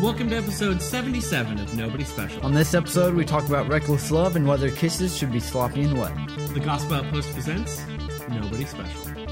Welcome to episode 77 of Nobody Special, On this episode, we talk about reckless love and whether kisses should be sloppy and wet. the Gospel Outpost presents Nobody Special.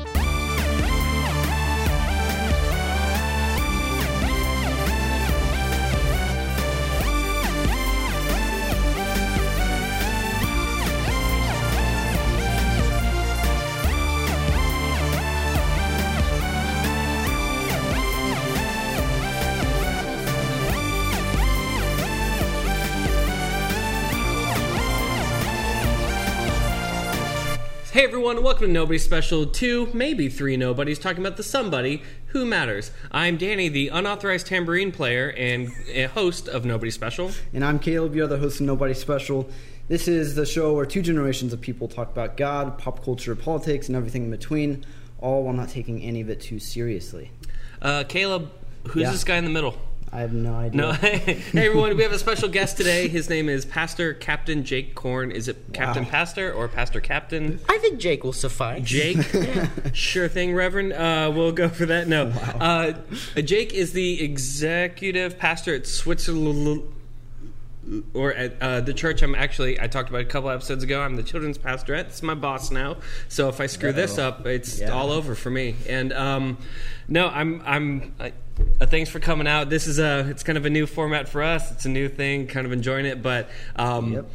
Everyone, welcome to Nobody Special 2, maybe 3 Nobodies, talking about the somebody who matters. I'm Danny, the unauthorized tambourine player and host of Nobody Special. And I'm Caleb, you're the host of Nobody Special. This is the show where two generations of people talk about God, pop culture, politics, and everything in between, all while not taking any of it too seriously. Uh, Caleb, who's Yeah. this guy in the middle? I have no idea. No, hey everyone, we have a special guest today. His name is Pastor Captain Jake Korn. Is it Captain Wow. Pastor or Pastor Captain? I think Jake will suffice. Jake, sure thing, Reverend. Uh, we'll go for that. No, uh, Jake is the executive pastor at Switzerland, or at uh, the church. I'm actually I talked about a couple episodes ago. I'm the children's pastor at. It's my boss now. So if I screw this up, it's Yeah. all over for me. And um, no, I'm I'm. I, uh, thanks for coming out. This is a it's kind of a new format for us. It's a new thing, kind of enjoying it, but. Um, Yep.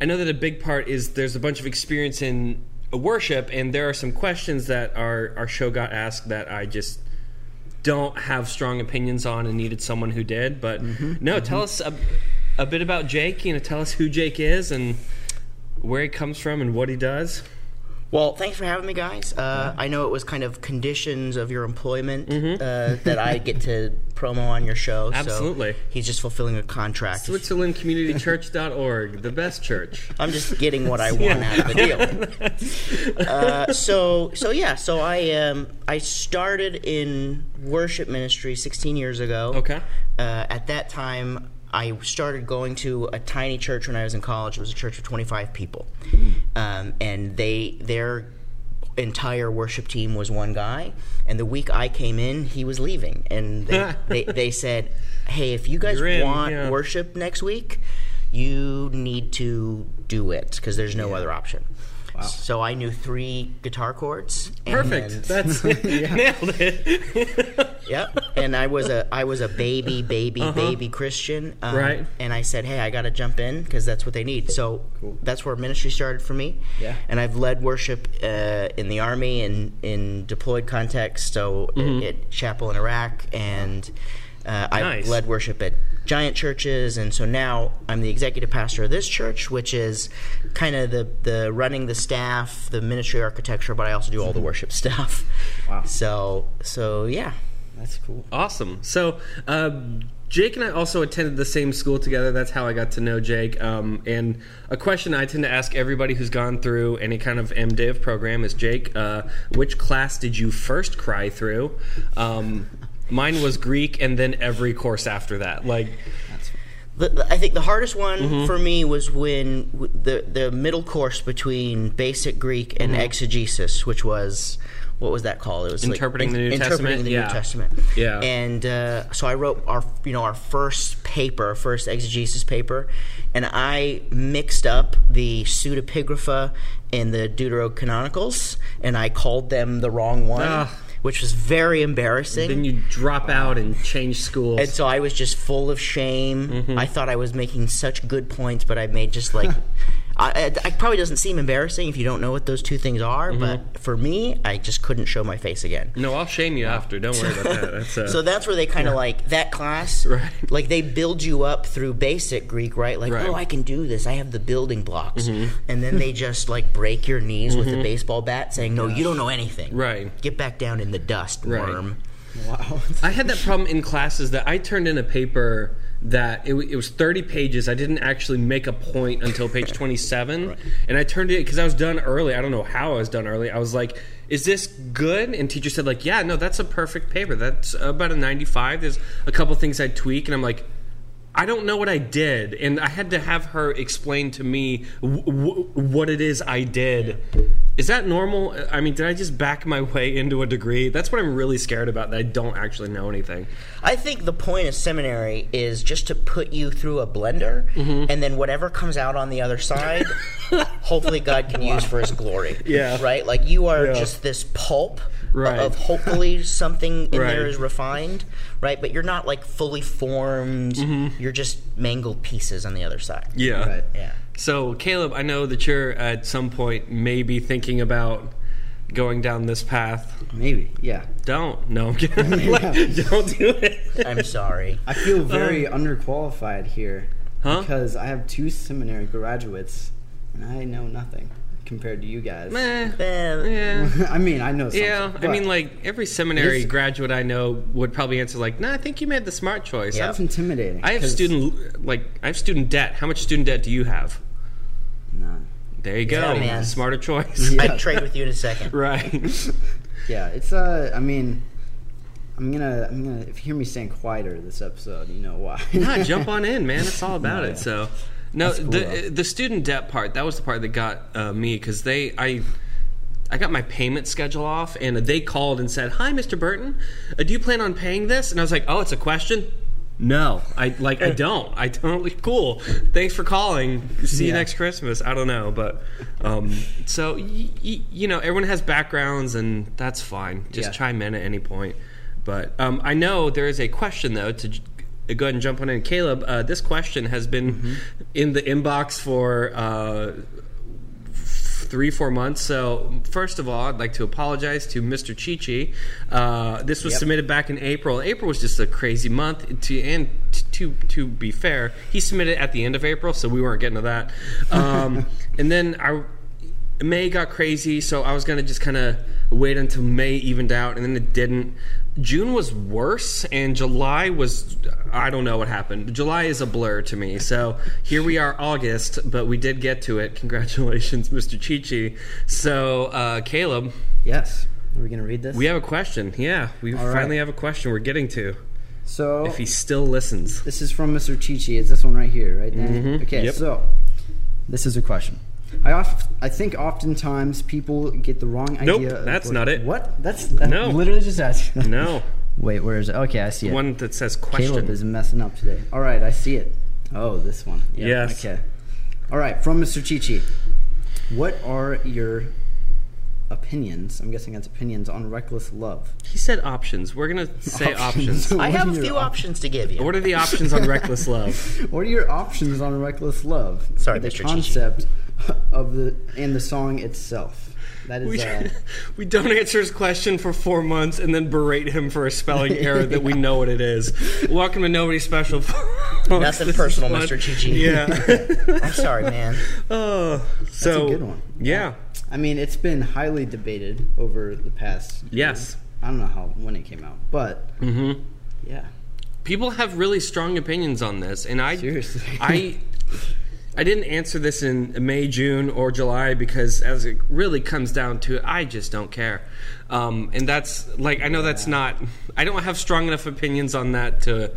I know that a big part is there's a bunch of experience in worship, and there are some questions that our, our show got asked that I just don't have strong opinions on and needed someone who did. But mm-hmm. no, mm-hmm. tell us a, a bit about Jake. You know, tell us who Jake is and where he comes from and what he does. Well, thanks for having me, guys. Uh, I know it was kind of conditions of your employment uh, that I get to promo on your show. so Absolutely. he's just fulfilling a contract. SwitzerlandCommunityChurch.org, the best church. I'm just getting what I want out of the deal. Uh, so, so yeah, so I um, I started in worship ministry 16 years ago. Okay. Uh, at that time, I started going to a tiny church when I was in college. It was a church of 25 people, um, and they their entire worship team was one guy. And the week I came in, he was leaving, and they they, they said, "Hey, if you guys in, want yeah. worship next week, you need to do it because there's no other option." So I knew three guitar chords. Perfect. That's nailed it. Yep. And I was a I was a baby baby baby Christian. um, Uh-huh. Right. And I said, hey, I got to jump in because that's what they need. So that's where ministry started for me. Yeah. And I've led worship uh, in the army and in deployed context. So Mm-hmm. at chapel in Iraq and. Uh, I've led worship at giant churches, and so now I'm the executive pastor of this church, which is kind of the, the running the staff, the ministry architecture, but I also do all the worship stuff. Wow. So so yeah. That's cool. Awesome. So, uh, Jake and I also attended the same school together. That's how I got to know Jake. Um, and a question I tend to ask everybody who's gone through any kind of MDiv program is Jake, uh, which class did you first cry through? Um, mine was Greek, and then every course after that. Like, The, I think the hardest one for me was when the the middle course between basic Greek and exegesis, which was what was that called? It was like Interpreting the New interpreting Testament? the Yeah. New Testament. Yeah. And uh, so I wrote our you know our first paper, first exegesis paper, and I mixed up the pseudepigrapha and the deuterocanonicals, and I called them the wrong one, Ah. Which was very embarrassing. then you drop out and change schools. And so I was just full of shame. Mm-hmm. I thought I was making such good points, but I made just like. I, I, it probably doesn't seem embarrassing if you don't know what those two things are, Mm-hmm. but for me, I just couldn't show my face again. no, I'll shame you after. Don't worry about that. That's, uh, So that's where they kind of like that class, Right. like they build you up through basic Greek, right? Like, Right. Mm-hmm. oh, I can do this. I have the building blocks, and then they just like break your knees with a baseball bat, saying, "No, you don't know anything. Right. Get back down in the dust, Right. worm." Wow. I had that problem in classes that I turned in a paper that it, it was 30 pages. I didn't actually make a point until page 27. And I turned it because I was done early. I don't know how I was done early. I was like, is this good? And teacher said, like, yeah, no, that's a perfect paper. That's about a 95. There's a couple things I'd tweak. And I'm like, I don't know what I did, and I had to have her explain to me w- w- what it is I did Is that normal? I mean, did I just back my way into a degree? That's what I'm really scared about. That I don't actually know anything. I think the point of seminary is just to put you through a blender, Mm-hmm. and then whatever comes out on the other side, hopefully God can use for His glory. Yeah. Right. Like you are Yeah. just this pulp Right. of hopefully something in there Right. is refined. Right. But you're not like fully formed. You're just mangled pieces on the other side. Yeah. Right. Yeah. So, Caleb, I know that you're at some point maybe thinking about going down this path. Maybe. Yeah. Don't. No, I'm kidding. Like, don't do it. I'm sorry. I feel um, very underqualified here Huh? because I have two seminary graduates and I know nothing compared to you guys. Meh. Yeah. I mean, I know something. Yeah, I mean, like every seminary This- graduate I know would probably answer like, "Nah, I think you made the smart choice." Yeah. that's intimidating. I have student like I have student debt. How much student debt do you have? None. There you go. Yeah, man. Smarter choice. Yeah. I'd trade with you in a second. right. Yeah, it's uh. I mean, I'm gonna. I'm gonna. If you hear me saying quieter this episode, you know why. nah, jump on in, man. It's all about No, it. So, no, the though. the student debt part that was the part that got uh, me because they I. I got my payment schedule off, and they called and said, "Hi, Mr. Burton, uh, do you plan on paying this?" And I was like, "Oh, it's a question." No, I like I don't. I don't. Cool. Thanks for calling. See you next Christmas. I don't know, but um, so y- y- you know, everyone has backgrounds, and that's fine. Just Yeah. chime in at any point. But um, I know there is a question though to go ahead and jump on in. Caleb, uh, this question has been Mm-hmm. in the inbox for. Uh, three four months so first of all i'd like to apologize to mr chichi uh, this was Yep. submitted back in april april was just a crazy month to and to to be fair he submitted at the end of april so we weren't getting to that um, and then i May got crazy, so I was gonna just kind of wait until May evened out, and then it didn't. June was worse, and July was I don't know what happened. July is a blur to me. So here we are, August, but we did get to it. Congratulations, Mr. Chichi. So uh, Caleb, yes. Are we gonna read this? we have a question. Yeah, we All right. finally have a question. We're getting to so if he still listens. This is from Mr. Chichi. It's this one right here, right? Okay, Mm-hmm. Yep. so this is a question. I oft, I think oftentimes people get the wrong Nope, idea. of that's what- not it. What? That's that No. Literally just asked. No, Wait, where is it? Okay, I see it. one that says question. Caleb is messing up today. All right, I see it. Oh, this one. Yep, Yes. Okay. All right, from Mr. Chichi. What are your opinions? I'm guessing that's opinions on reckless love. He said options. We're gonna say Options. options. I have a few op- options to give you. What are the options on reckless love? What are your options on reckless love? Sorry, the Mr. Chichi. Concept of the and the song itself. That is We, uh, we don't answer his question for four months and then berate him for a spelling error that we know what it is. Welcome to Nobody Special. folks. Nothing personal. Mr. Chichi. Yeah. I'm sorry, man. oh, so good one. Yeah. I mean, it's been highly debated over the past. Yes. I don't know how when it came out, but hmm yeah, People have really strong opinions on this, and I Seriously. I I didn't answer this in May, June, or July because as it really comes down to it, I just don't care. Um, and that's like I know that's not. I don't have strong enough opinions on that to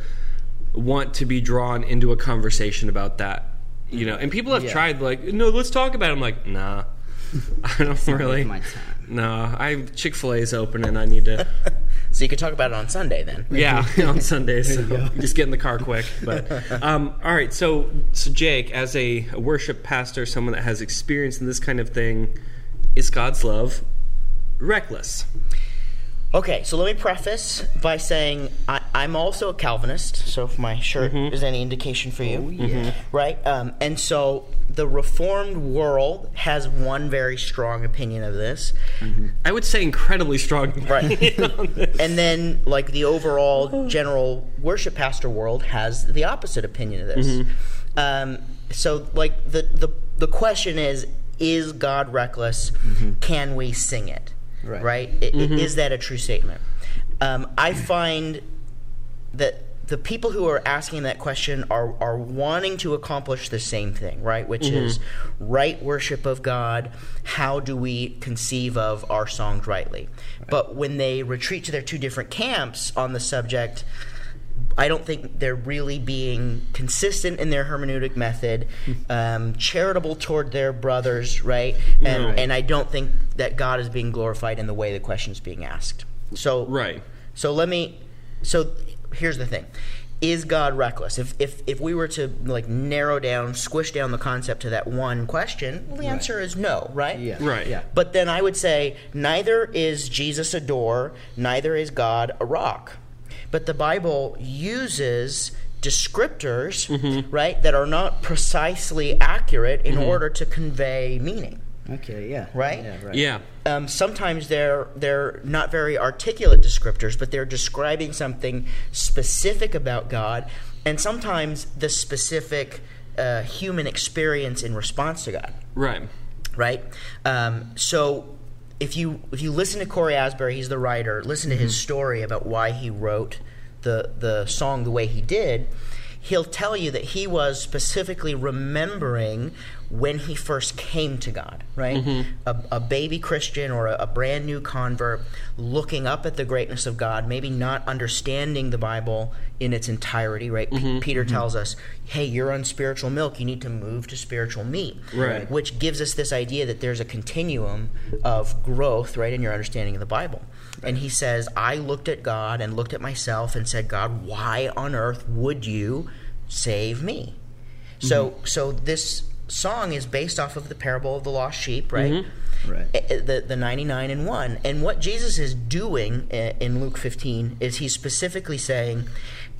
want to be drawn into a conversation about that. You know, and people have Yeah. tried like, no, let's talk about. it. I'm like, nah, I don't really. my time. No, I Chick Fil A is open, and I need to. So you could talk about it on Sunday then. Yeah, on Sundays. So just get in the car quick. But um, all right, so so Jake, as a worship pastor, someone that has experience in this kind of thing, is God's love reckless? Okay, so let me preface by saying I, I'm also a Calvinist. So if my shirt is any indication for you, yeah. right? Um, and so the Reformed world has one very strong opinion of this, I would say incredibly strong. Right. and then like the overall general worship pastor world has the opposite opinion of this. Um, so like the the the question is: Is God reckless? Can we sing it? Right. I- i- Is that a true statement? Um, I find that the people who are asking that question are, are wanting to accomplish the same thing, right? Which mm-hmm. is right worship of God. How do we conceive of our songs rightly? But when they retreat to their two different camps on the subject, I don't think they're really being consistent in their hermeneutic method, hmm. um, charitable toward their brothers, right? Hmm. And No. and I don't think that God is being glorified in the way the question is being asked. So Right. So let me. So here's the thing: Is God reckless? If if if we were to like narrow down, squish down the concept to that one question, well, the answer is no, right? Yeah. Right. Yeah. But then I would say neither is Jesus a door, neither is God a rock. But the Bible uses descriptors, mm-hmm. right, that are not precisely accurate in mm-hmm. order to convey meaning. Okay. Yeah. Right? Yeah. Right. Yeah. Um, sometimes they're they're not very articulate descriptors, but they're describing something specific about God, and sometimes the specific uh, human experience in response to God Right. right? Um, so if you if you listen to Cory Asbury, he's the writer. Listen to his story about why he wrote the the song the way he did. He'll tell you that he was specifically remembering when he first came to God, right? Mm-hmm. A, a baby Christian or a, a brand new convert looking up at the greatness of God, maybe not understanding the Bible in its entirety, right? P- mm-hmm. Peter mm-hmm. tells us, hey, you're on spiritual milk, you need to move to spiritual meat Right. which gives us this idea that there's a continuum of growth, right, in your understanding of the Bible. And he says, I looked at God and looked at myself and said, God, why on earth would you save me? So, so this song is based off of the parable of the lost sheep, right? Right. Eh, eh, The, the 99 and 1. And what Jesus is doing eh, in Luke 15 is he's specifically saying,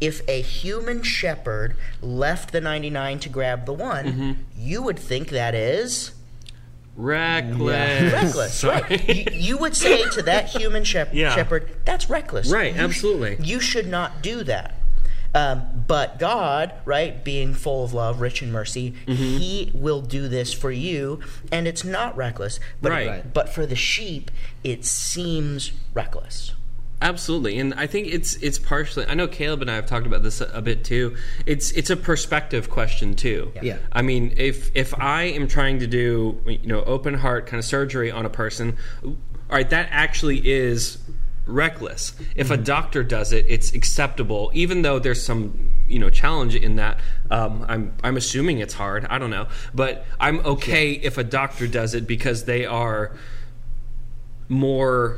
if a human shepherd left the 99 to grab the one, you would think that is Reckless. reckless, right? You, you would say to that human shep- Yeah. shepherd, "That's reckless." Right, You sh- absolutely. you should not do that. Um, but God, right, being full of love, rich in mercy, Mm-hmm. He will do this for you, and it's not reckless. But, Right. Right. but for the sheep, it seems reckless. Absolutely, and I think it's it's partially. I know Caleb and I have talked about this a, a bit too. It's it's a perspective question too. Yeah. I mean, if if I am trying to do you know open heart kind of surgery on a person, all right, that actually is reckless. If a doctor does it, it's acceptable, even though there's some you know challenge in that. Um, I'm I'm assuming it's hard. I don't know, but I'm okay if a doctor does it because they are more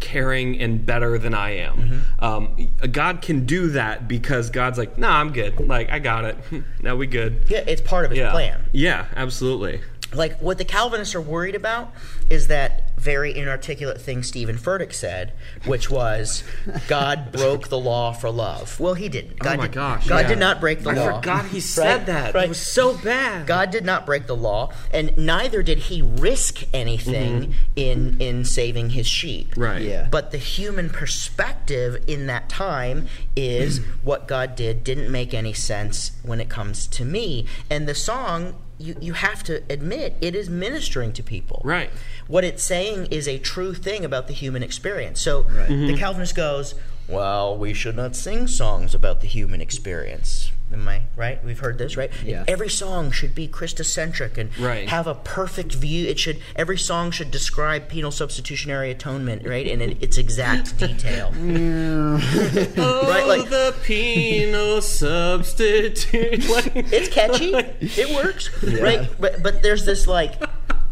caring and better than I am. Um, God can do that because God's like, nah, I'm good. Like, I got it. now we good. Yeah, it's part of His Yeah. plan. Yeah, absolutely. like what the Calvinists are worried about is that very inarticulate thing Steven Furtick said, which was God broke the law for love. Well, he didn't. God oh my did, gosh. God yeah. did not break the I law. I forgot he said Right? that. Right. It was so bad. God did not break the law, and neither did he risk anything in in saving his sheep. Mm-hmm. Right. Yeah. But the human perspective in that time is what God did didn't make any sense when it comes to me. And the song, you, you have to admit, it is ministering to people. Right. What it's saying is a true thing about the human experience. So Right. the mm-hmm. Calvinist goes, well, we should not sing songs about the human experience. Am I right? We've heard this, right? Yeah. Every song should be Christocentric and Right. have a perfect view. It should every song should describe penal substitutionary atonement, right, in its exact detail. oh, Right, like- the penal substitute. Like- It's catchy. It works, right? But but there's this like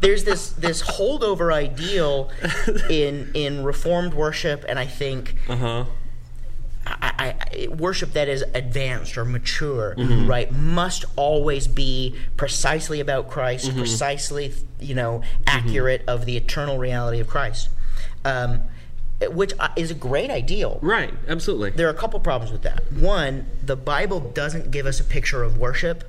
there's this this holdover ideal in in reformed worship, and I think uh-huh. I, I, worship that is advanced or mature, right, must always be precisely about Christ, precisely, you know, accurate of the eternal reality of Christ, um, which uh, is a great ideal. Right, absolutely. There are a couple problems with that. One, the Bible doesn't give us a picture of worship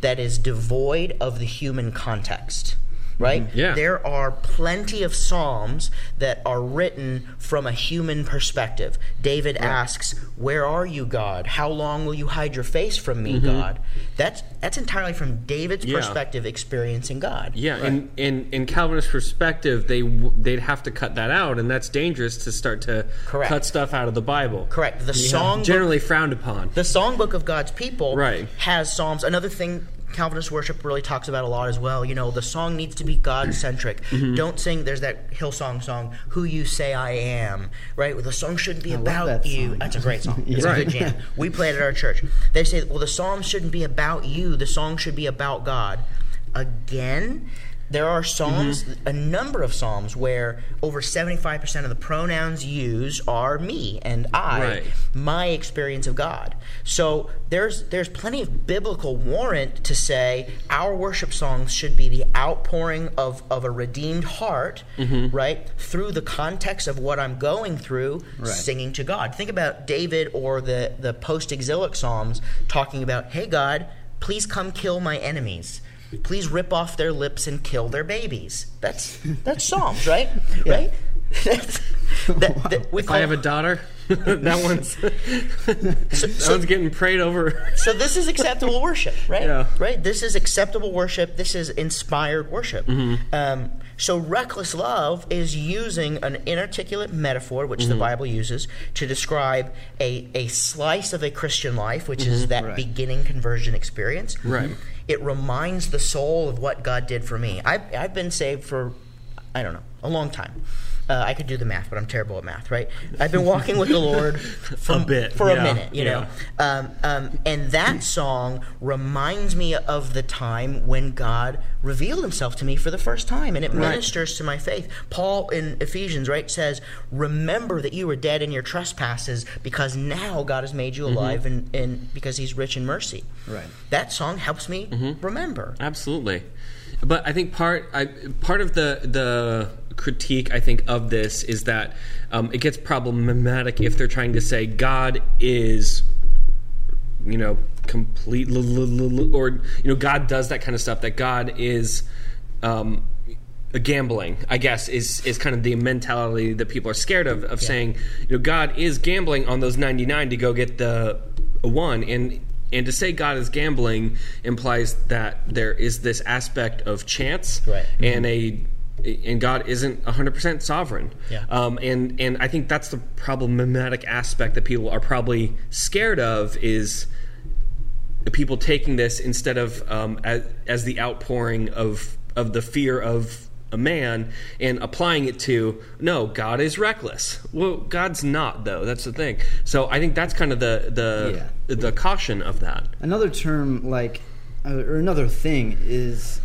that is devoid of the human context. Right? Mm-hmm. Yeah. There are plenty of psalms that are written from a human perspective. David asks, "Where are you, God? How long will you hide your face from me, mm-hmm. God?" That's that's entirely from David's Yeah. perspective experiencing God. Yeah, in, in in Calvinist perspective, they w- they'd have to cut that out, and that's dangerous to start to Correct. cut stuff out of the Bible. Correct. The song Generally frowned upon. The songbook of God's people Right. has psalms. Another thing Calvinist worship really talks about a lot as well. You know, the song needs to be God centric. Mm-hmm. Don't sing. There's that Hillsong song, "Who You Say I Am." Right? Well, the song shouldn't be love about that you. That's a great song. It's Yeah. a good jam. We play it at our church. They say, well, the psalm shouldn't be about you. The song should be about God. Again, there are psalms, Mm-hmm. a number of psalms where over 75% of the pronouns used are me and I, Right. my experience of God. So there's there's plenty of biblical warrant to say our worship songs should be the outpouring of, of a redeemed heart, Mm-hmm. right? Through the context of what I'm going through, Right. singing to God. Think about David or the, the post exilic Psalms talking about, hey, God, please come kill my enemies. Please rip off their lips and kill their babies. That's that's Psalms, right? Right? That's- that- that- we If I have a daughter, that one's that so- one's getting prayed over. so this is acceptable worship, right? Yeah. Right. This is acceptable worship. This is inspired worship. Mm-hmm. Um, so reckless love is using an inarticulate metaphor, which Mm-hmm. the Bible uses, to describe a, a slice of a Christian life, which is that Right. beginning conversion experience. Mm-hmm. Right. It reminds the soul of what God did for me. I've, I've been saved for, I don't know, a long time. Uh, I could do the math, but I'm terrible at math, right? I've been walking with the Lord for A bit, for yeah, a minute, you know. Um, um, and that song reminds me of the time when God revealed himself to me for the first time, and it ministers to my faith. Paul in Ephesians, right, says, Remember that you were dead in your trespasses because now God has made you alive and, and because he's rich in mercy. Right. That song helps me remember. Absolutely, but I think part I, part of the the critique I think of this is that um, it gets problematic if they're trying to say God is you know complete l- l- l- or you know God does that kind of stuff that God is um, gambling I guess is is kind of the mentality that people are scared of of saying you know God is gambling on those 99 to go get the one and and to say God is gambling implies that there is this aspect of chance Right. and a and God isn't 100% sovereign. Yeah. Um, and and I think that's the problematic aspect that people are probably scared of is people taking this instead of um, as, as the outpouring of of the fear of a man and applying it to no god is reckless. Well god's not though. That's the thing. So i think that's kind of the the the caution of that. Another term, like, uh, or another thing, is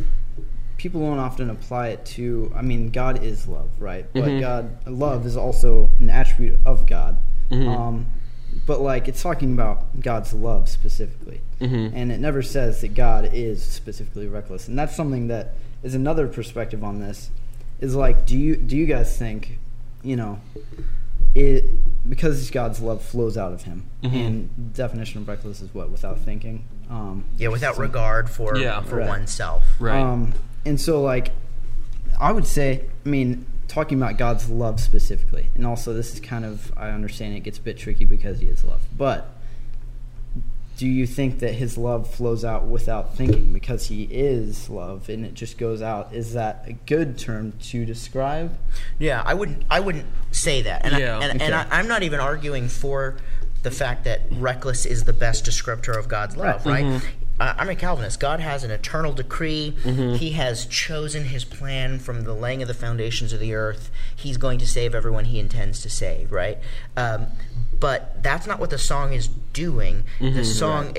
people don't often apply it to. I mean, God is love, right? But Mm-hmm. God, love is also an attribute of God. Um, but like, it's talking about God's love specifically, Mm-hmm. and it never says that God is specifically reckless. And that's something that is another perspective on this. Is like, do you do you guys think, you know, it because God's love flows out of Him, Mm-hmm. and definition of reckless is what without thinking. Um, Yeah, without regard for Yeah. for Right. oneself. right um, and so, like, I would say, I mean, talking about God's love specifically, and also this is kind of, I understand it gets a bit tricky because He is love, but do you think that His love flows out without thinking because He is love and it just goes out? Is that a good term to describe? Yeah, I wouldn't. I wouldn't say that, and Yeah. I, and, and Okay. I, I'm not even arguing for the fact that reckless is the best descriptor of God's love. Right. Right? Mm-hmm. I, I'm a Calvinist. God has an eternal decree. Mm-hmm. He has chosen His plan from the laying of the foundations of the earth. He's going to save everyone He intends to save. Right? Um, but that's not what the song is doing. Mm-hmm. the song.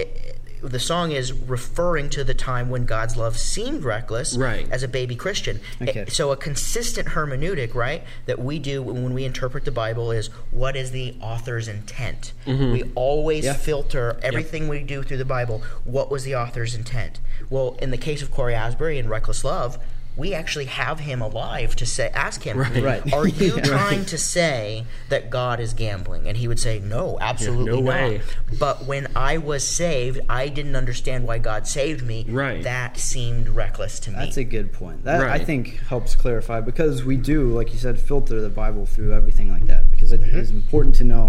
The song is referring to the time when God's love seemed reckless Right. as a baby Christian. Okay. So a consistent hermeneutic, right, that we do when we interpret the Bible is what is the author's intent. We always Yeah. filter everything we do through the Bible. What was the author's intent? Well, in the case of Cory Asbury and Reckless Love, we actually have him alive to say, ask him, Right. are you Yeah. trying to say that God is gambling? And he would say, no, absolutely no not. way. But when I was saved, I didn't understand why God saved me. Right. That seemed reckless to me. That's a good point. That I think helps clarify because we do, like you said, filter the Bible through everything like that because it Mm-hmm. is important to know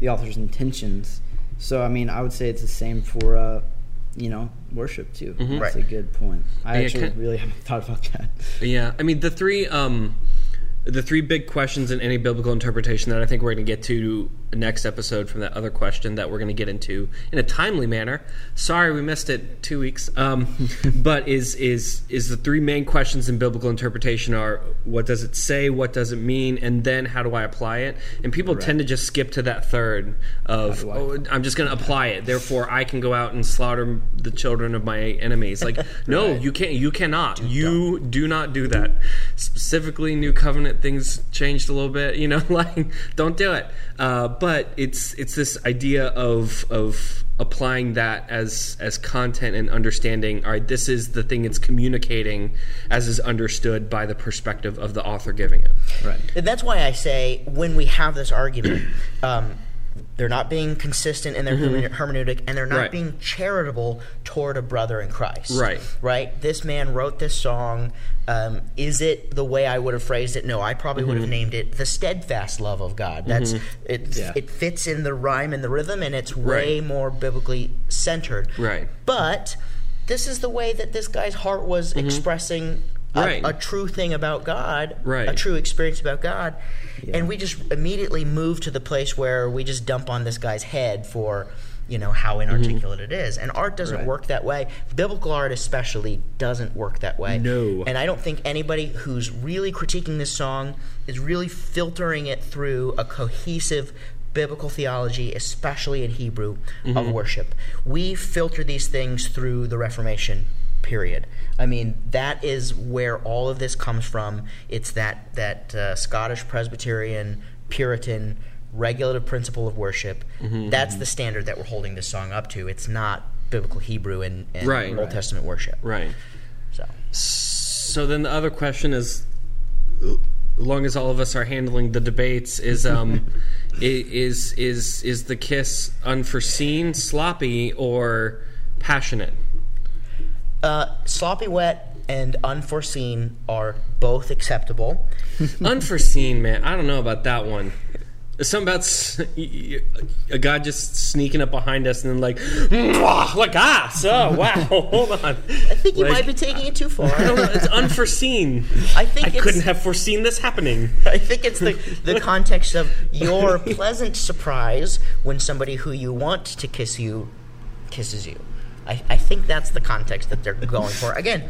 the author's intentions. So I mean, I would say it's the same for uh, you know worship too. That's Right. a good point. I Yeah, actually can- really haven't thought about that. Yeah, I mean the three um, the three big questions in any biblical interpretation that I think we're going to get to next episode from that other question that we're going to get into in a timely manner. Sorry, we missed it two weeks. Um, but is is is the three main questions in biblical interpretation are what does it say, what does it mean, and then how do I apply it? And people tend to just skip to that third of oh, I'm just going to apply it. Therefore, I can go out and slaughter the children of my enemies. Like, no, you can't. You cannot. you do not do that. Specifically, New Covenant things changed a little bit. You know, like don't do it. Uh, but it's it's this idea of of applying that as as content and understanding. All right, this is the thing it's communicating as is understood by the perspective of the author giving it. Right. And that's why I say when we have this argument, um, they're not being consistent in their hermen- hermeneutic, and they're not Mm-hmm. Right. being charitable toward a brother in Christ. Right. Right. This man wrote this song. Um, is it the way I would have phrased it? No, I probably would have Mm-hmm. named it "the steadfast love of God." That's it. Yeah. It fits in the rhyme and the rhythm, and it's way Right. more biblically centered. Right. But this is the way that this guy's heart was expressing a, Mm-hmm. Right. a true thing about God, Right. a true experience about God, and we just immediately move to the place where we just dump on this guy's head for you know how Mm-hmm. inarticulate it is. And art doesn't Right. work that way. Biblical art especially doesn't work that way. No. And I don't think anybody who's really critiquing this song is really filtering it through a cohesive biblical theology, especially in Hebrew, Mm-hmm. of worship. We filter these things through the Reformation period. I mean, that is where all of this comes from. It's that that uh, Scottish Presbyterian Puritan regulative principle of worship. Mm-hmm, That's the standard that we're holding this song up to. It's not biblical Hebrew and, and Right. Old Right. Testament worship. Right. So So then the other question is, as long as all of us are handling the debates, is um, is is is the kiss unforeseen, sloppy, or passionate? Uh, sloppy wet and unforeseen are both acceptable. Unforeseen, man. I don't know about that one. Something about a guy just sneaking up behind us and then like, like ah, so wow, hold on. I think you Like, might be taking it too far. I don't know. It's unforeseen. I think I it's, couldn't have foreseen this happening. I think it's the, the context of your pleasant surprise when somebody who you want to kiss you kisses you. I, I think that's the context that they're going for. Again,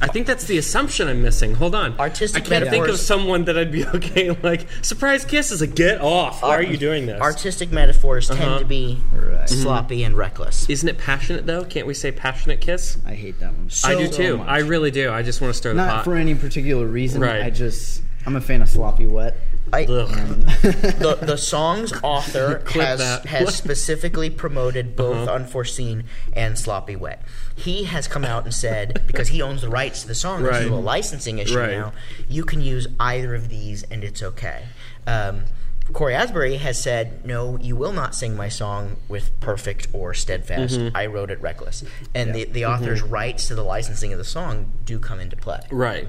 I think that's the assumption I'm missing. Hold on. Artistic I can't think of someone that I'd be okay like surprise kiss is a get off. Why are you doing this? artistic metaphors Uh-huh. tend to be Right. sloppy and reckless. Isn't it passionate though? Can't we say passionate kiss? I hate that one. I do So too. much. I really do. I just want to stir the Not pot. for any particular reason. Right. I just I'm a fan of sloppy wet. I, the, the song's author has, that. has specifically promoted both Uh-huh. unforeseen and sloppy wet. He has come out and said because he owns the rights to the song, this is Right. a licensing issue Right. now. You can use either of these and it's okay. Um, Cory Asbury has said, "No, you will not sing my song with perfect or steadfast. Mm-hmm. I wrote it reckless." And the, the author's rights to the licensing of the song do come into play. Right.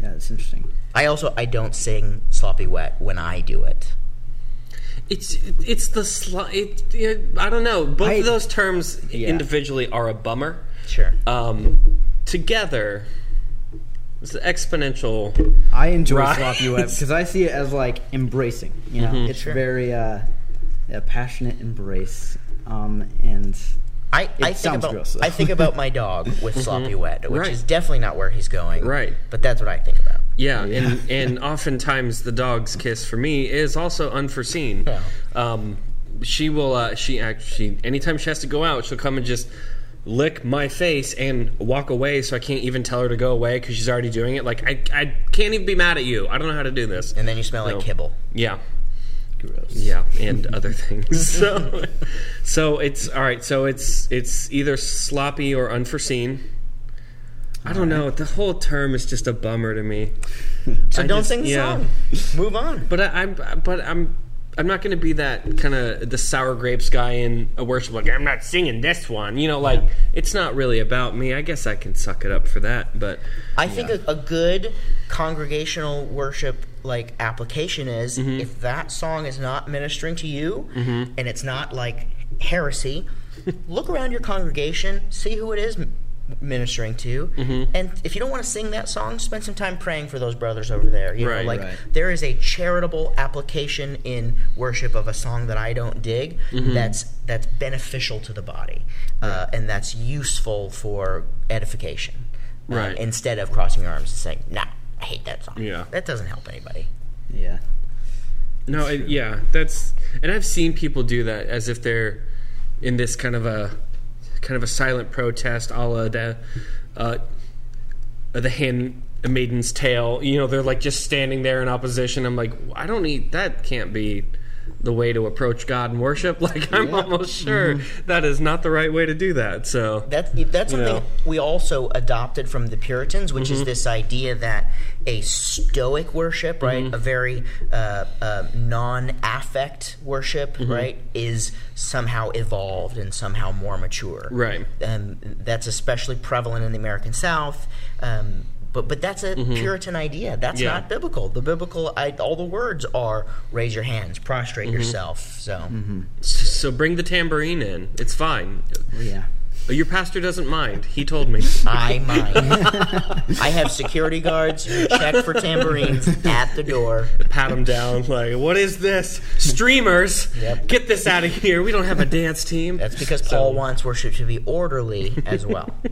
Yeah, it's interesting. I also I don't sing sloppy wet when I do it. It's it's the sli- it, it, I don't know. Both I- of those terms Yeah. individually are a bummer. Sure. Um, together, it's an exponential. I enjoy Right. sloppy wet because I see it as like embracing. You know, Mm-hmm. it's Sure. very uh, a passionate embrace. Um, and I, I think sounds about gross. I think about my dog with sloppy wet, which Mm-hmm. Right. is definitely not where he's going. Right. But that's what I think about. Yeah, and and oftentimes the dog's kiss for me is also unforeseen. Yeah. Um, she will. Uh, she actually anytime she has to go out, she'll come and just lick my face and walk away. So I can't even tell her to go away because she's already doing it. Like I, I can't even be mad at you. I don't know how to do this. And then you smell No. like kibble. Yeah. gross. Yeah, and other things. So, so it's all right. So it's it's either sloppy or unforeseen. I don't know. The whole term is just a bummer to me. So I don't just- sing the yeah. song. Move on. But I, I'm but I'm I'm not going to be that kind of the sour grapes guy in a worship. Like I'm not singing this one. You know, like it's not really about me. I guess I can suck it up for that. But I think a, a good congregational worship like application is Mm-hmm. if that song is not ministering to you and it's not like heresy, look around your congregation, see who it is ministering to. Mm-hmm. And if you don't want to sing that song, spend some time praying for those brothers over there. You Right. know, like Right. there is a charitable application in worship of a song that I don't dig Mm-hmm. that's that's beneficial to the body uh, and that's useful for edification. um, Right. instead of crossing your arms and saying, "Nah, I hate that song." Yeah. That doesn't help anybody. Yeah. No, it, yeah, that's and I've seen people do that as if they're in this kind of a kind of a silent protest, a la the uh, the hand a maiden's tale. You know, they're like just standing there in opposition. I'm like, I don't need that. Can't be the way to approach God and worship. Like I'm almost sure that is not the right way to do that. So That's that's something know. we also adopted from the Puritans, which Mm-hmm. is this idea that a Stoic worship, right, Mm-hmm. a very uh, uh, non-affect worship, Mm-hmm. right, is somehow evolved and somehow more mature. Right. Um, that's especially prevalent in the American South. Um, but, but that's a Puritan idea. That's Mm-hmm. Yeah. not biblical. The biblical, I, all the words are raise your hands, prostrate Mm-hmm. yourself. So so bring the tambourine in. It's fine. Yeah. Your pastor doesn't mind. He told me. I mind. I have security guards who check for tambourines at the door. pat them down like what is this streamers Yep. get this out of here we don't have a dance team That's because Paul wants worship to be orderly as well.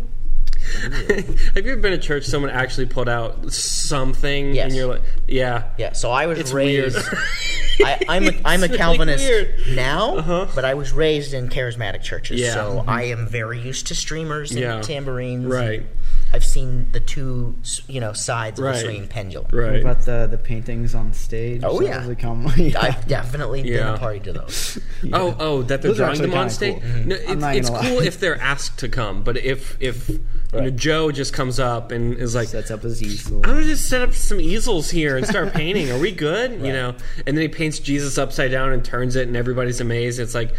have you ever been to church someone actually pulled out something Yes. and you're like yeah Yeah, so I was It's raised. weird. I, I'm a, I'm a It's really Calvinist weird. now, uh-huh. but I was raised in charismatic churches, Yeah. so mm-hmm. I am very used to streamers and Yeah. tambourines. right I've seen the two, you know, sides of Right. the swinging pendulum. What right about the the paintings on stage? Oh, That yeah. was a yeah. I've definitely been Yeah. a party to those. oh oh that they're Those are drawing them on kinda stage cool. no, I'm it's, not it's gonna cool if they're asked to come but if if you know, joe just comes up and is like Sets up his easel. I'm gonna just set up some easels here and start painting. Are we good? You know, and then he paints Jesus upside down and turns it, and everybody's amazed. It's like,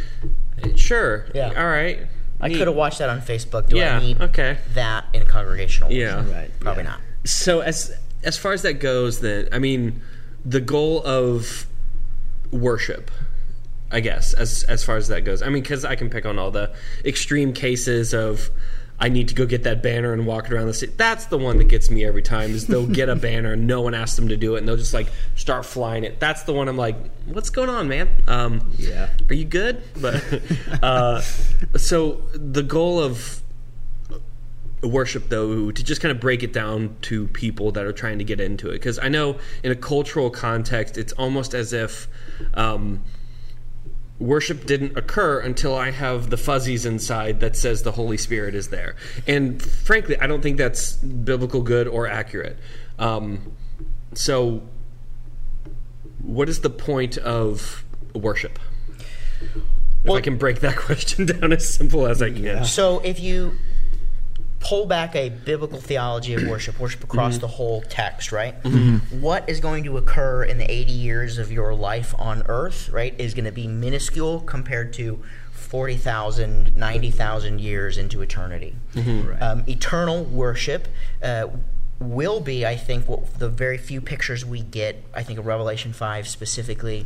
sure, Yeah. all right. I could have watched that on Facebook. Do Yeah, I need okay. that in congregational worship? Yeah. Right. Probably yeah. not. So as as far as that goes, then I mean, the goal of worship, I guess, as as far as that goes. I mean, because I can pick on all the extreme cases of. I need to go get that banner and walk it around the city. That's the one that gets me every time. Is they'll get a banner and no one asks them to do it, and they'll just like start flying it. That's the one I'm like, what's going on, man? Um, Yeah. are you good? But uh, so the goal of worship though to just kind of break it down to people that are trying to get into it because i know in a cultural context it's almost as if um, worship didn't occur until i have the fuzzies inside that says the holy spirit is there. And frankly i don't think that's biblical good or accurate. Um, so what is the point of worship? If Well- i can break that question down as simple as i can. So if you pull back a biblical theology of worship, worship across the whole text, right? What is going to occur in the 80 years of your life on earth, right, is going to be minuscule compared to 40,000, 90,000 years into eternity. Right. Um, eternal worship uh, will be, I think, what the very few pictures we get, I think of Revelation 5 specifically,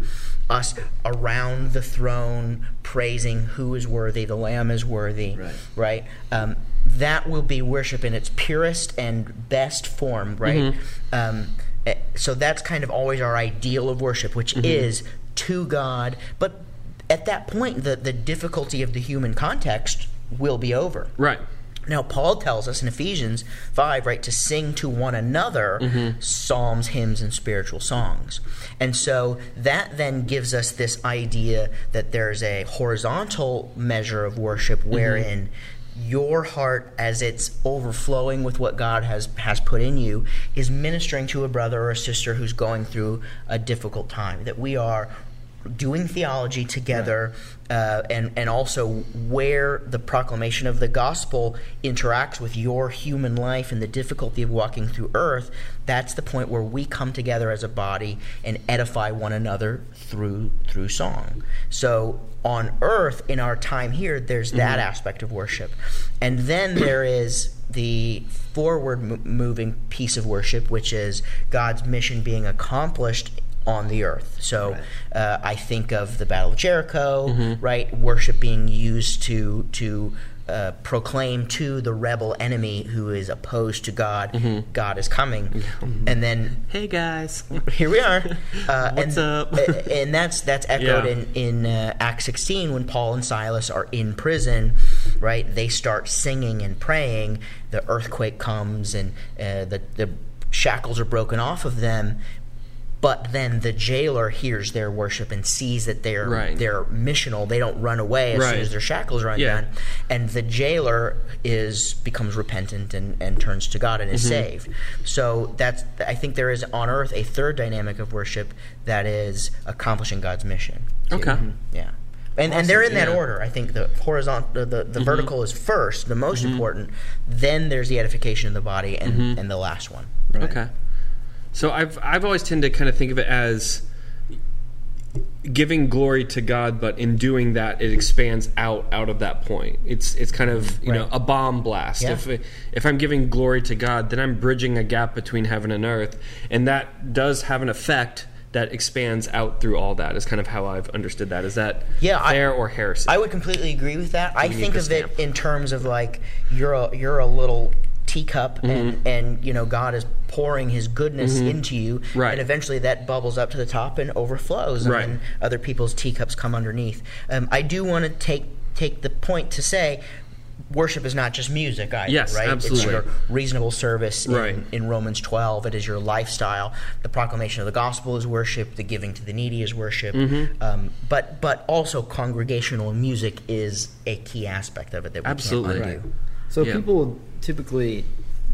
us around the throne praising who is worthy, the Lamb is worthy, Right. right? Um, that will be worship in its purest and best form, right? Um, eh, so that's kind of always our ideal of worship, which is to God. But at that point, the, the difficulty of the human context will be over. right Now, Paul tells us in Ephesians 5, right, to sing to one another psalms, hymns, and spiritual songs. And so that then gives us this idea that there's a horizontal measure of worship wherein your heart, as it's overflowing with what God has, has put in you, is ministering to a brother or a sister who's going through a difficult time. That we are doing theology together uh, and and also where the proclamation of the gospel interacts with your human life and the difficulty of walking through earth that's the point where we come together as a body and edify one another through through song. So on earth in our time here there's that aspect of worship. And then there is the forward mo- moving piece of worship which is God's mission being accomplished on the earth. So uh, I think of the Battle of Jericho, right? Worship being used to to uh, proclaim to the rebel enemy who is opposed to God, Mm-hmm. God is coming, and then Hey guys. here we are. Uh, What's and, up? and that's that's echoed Yeah. in in uh, Acts 16 when Paul and Silas are in prison, right? They start singing and praying. The earthquake comes and uh, the the shackles are broken off of them. But then the jailer hears their worship and sees that they're Right. they're missional. They don't run away as soon as their shackles are Yeah. undone. And the jailer is becomes repentant and, and turns to God and is Mm-hmm. saved. So that's I think there is on earth a third dynamic of worship that is accomplishing God's mission. Okay. Yeah. And, and they're in that yeah. Mm-hmm. order. I think the horizontal, the, the, vertical is first, the most important. Then there's the edification of the body, and, Mm-hmm. and the last one. Okay. So I've I've always tended to kind of think of it as giving glory to God, but in doing that, it expands out out of that point. It's it's kind of you know a bomb blast. Yeah. If if I'm giving glory to God, then I'm bridging a gap between heaven and earth, and that does have an effect that expands out through all that. Is kind of how I've understood that. Is that Yeah, I- or heresy? I would completely agree with that. I think of it in terms of like you're a you're a little teacup Mm-hmm. and and you know God is pouring his goodness into you Right. and eventually that bubbles up to the top and overflows and Right. then other people's teacups come underneath. Um, I do want to take take the point to say worship is not just music either, Yes, right? absolutely. It's your reasonable service in, Right. in Romans 12. It is your lifestyle. The proclamation of the gospel is worship. The giving to the needy is worship. Mm-hmm. Um, but but also congregational music is a key aspect of it that we Absolutely. can't undo. So Yeah. people typically,